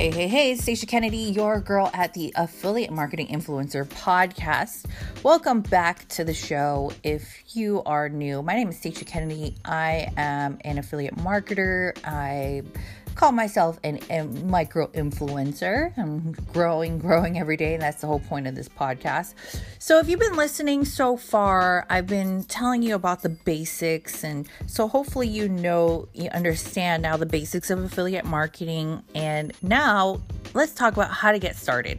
Hey, hey, hey, it's Stacia Kennedy, your girl at the Affiliate Marketing Influencer Podcast. Welcome back to the show. If you are new, my name is Stacia Kennedy. I am an affiliate marketer. I call myself an, a micro influencer. I'm growing, growing every day, and that's the whole point of this podcast. So, if you've been listening so far, I've been telling you about the basics, and so hopefully you know, you understand now the basics of affiliate marketing. And now let's talk about how to get started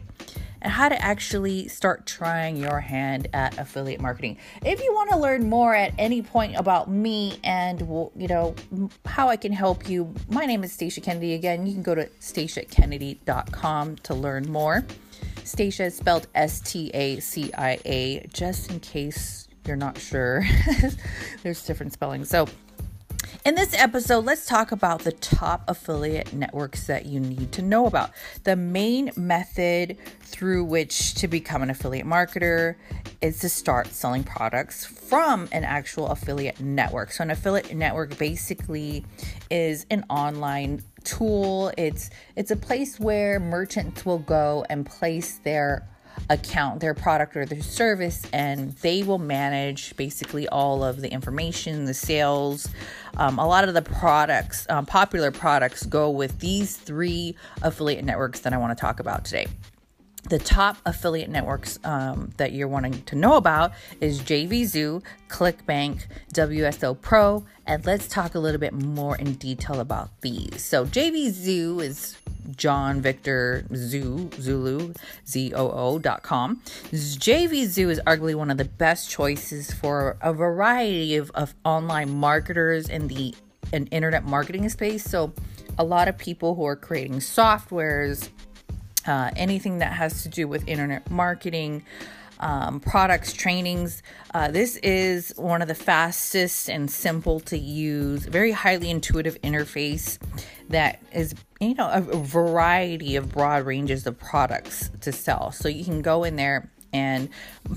and how to actually start trying your hand at affiliate marketing. If you want to learn more at any point about me and you know how I can help you, my name is Stacia Kennedy. Again, you can go to staciakennedy.com to learn more. Stacia is spelled S T A C I A, just in case you're not sure. There's different spellings. So in this episode, let's talk about the top affiliate networks that you need to know about. The main method through which to become an affiliate marketer is to start selling products from an actual affiliate network. So, an affiliate network basically is an online tool. It's it's a place where merchants will go and place their account, their product or their service, and they will manage basically all of the information, the sales. Um, a lot of the products, um, popular products, go with these three affiliate networks that I want to talk about today the top affiliate networks um, that you're wanting to know about is JVZoo, ClickBank, WSO Pro, and let's talk a little bit more in detail about these. So JVZoo is John Victor Zoo Zulu Z O O dot com. JVZoo is arguably one of the best choices for a variety of, of online marketers in the in internet marketing space. So a lot of people who are creating softwares uh, anything that has to do with internet marketing, um, products, trainings. Uh, this is one of the fastest and simple to use, very highly intuitive interface that is, you know, a, variety of broad ranges of products to sell. So you can go in there and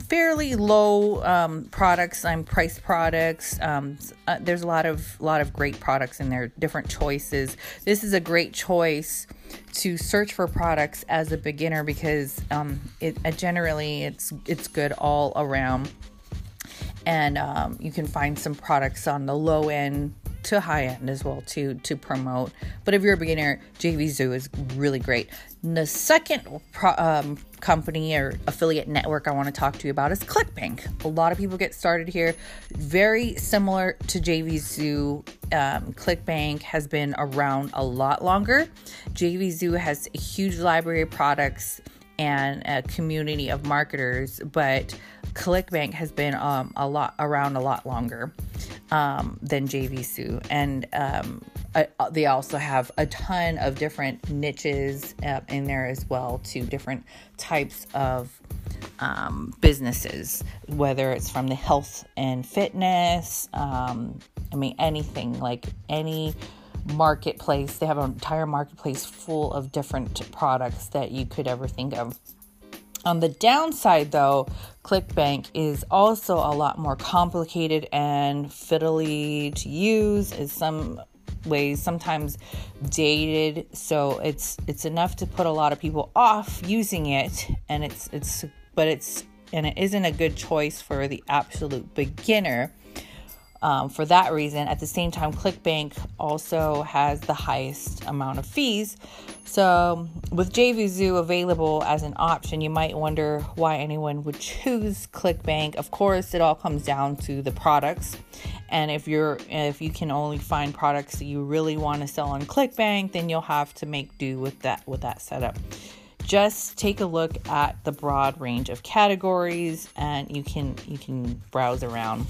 fairly low um, products. I'm price products. Um, uh, there's a lot of lot of great products in there, different choices. This is a great choice to search for products as a beginner because um, it uh, generally it's it's good all around, and um, you can find some products on the low end to high end as well to to promote. But if you're a beginner, JVZoo is really great. The second pro, um, company or affiliate network I want to talk to you about is ClickBank. A lot of people get started here. Very similar to JVZoo, um, ClickBank has been around a lot longer. JVZoo has a huge library of products and a community of marketers, but ClickBank has been um, a lot around a lot longer um, than JVZoo, and um, uh, they also have a ton of different niches uh, in there as well, to different types of um, businesses, whether it's from the health and fitness. Um, I mean, anything like any marketplace. They have an entire marketplace full of different products that you could ever think of. On the downside, though, ClickBank is also a lot more complicated and fiddly to use. In some ways, sometimes dated. So it's it's enough to put a lot of people off using it, and it's it's but it's and it isn't a good choice for the absolute beginner um, for that reason. At the same time, ClickBank also has the highest amount of fees. So, with JVZoo available as an option, you might wonder why anyone would choose ClickBank. Of course, it all comes down to the products. And if you're if you can only find products that you really want to sell on ClickBank, then you'll have to make do with that with that setup just take a look at the broad range of categories and you can you can browse around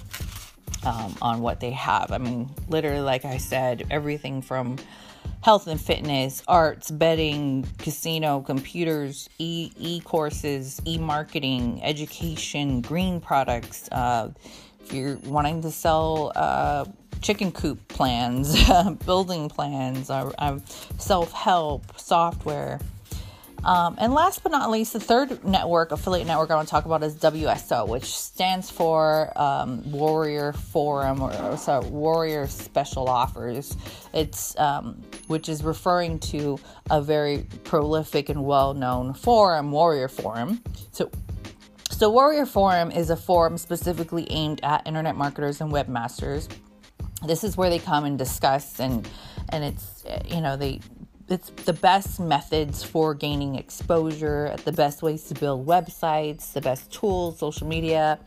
um, on what they have. I mean, literally, like I said, everything from health and fitness, arts, betting, casino, computers, e e courses, e marketing, education, green products. Uh, if you're wanting to sell uh, chicken coop plans, building plans, uh, self help, software. Um, and last but not least, the third network, affiliate network I want to talk about is WSO, which stands for um, Warrior Forum or, or sorry, Warrior Special Offers. It's um, which is referring to a very prolific and well-known forum, Warrior Forum. So so, Warrior Forum is a forum specifically aimed at internet marketers and webmasters. This is where they come and discuss, and and it's you know they it's the best methods for gaining exposure, the best ways to build websites, the best tools, social media.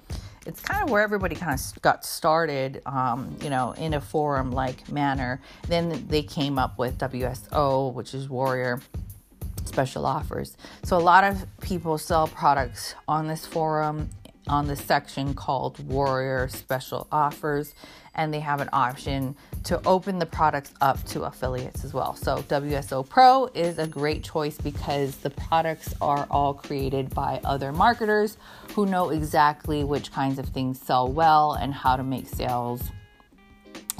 It's kind of where everybody kind of got started, um, you know, in a forum like manner. Then they came up with WSO, which is Warrior special offers. So a lot of people sell products on this forum on the section called Warrior Special Offers, and they have an option to open the products up to affiliates as well. So, WSO Pro is a great choice because the products are all created by other marketers who know exactly which kinds of things sell well and how to make sales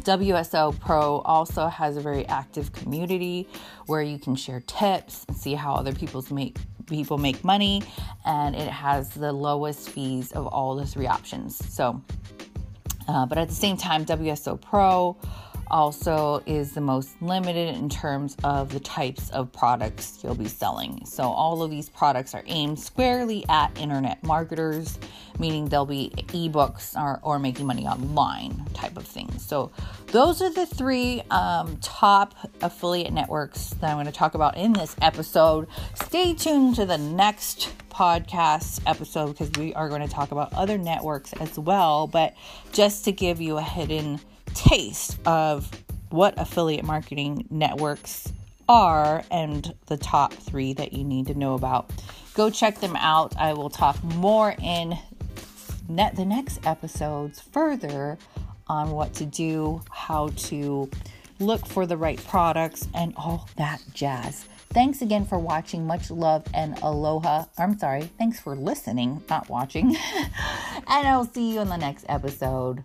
WSO Pro also has a very active community where you can share tips and see how other people's make people make money and it has the lowest fees of all the three options. So uh, but at the same time, WSO Pro also is the most limited in terms of the types of products you'll be selling. So, all of these products are aimed squarely at internet marketers, meaning they'll be ebooks or, or making money online type of things. So, those are the three um, top affiliate networks that I'm going to talk about in this episode. Stay tuned to the next podcast episode because we are going to talk about other networks as well. But just to give you a hidden taste of what affiliate marketing networks are and the top three that you need to know about. Go check them out. I will talk more in net the next episodes further on what to do, how to look for the right products, and all that jazz. Thanks again for watching. Much love and aloha. I'm sorry. Thanks for listening, not watching. and I'll see you in the next episode.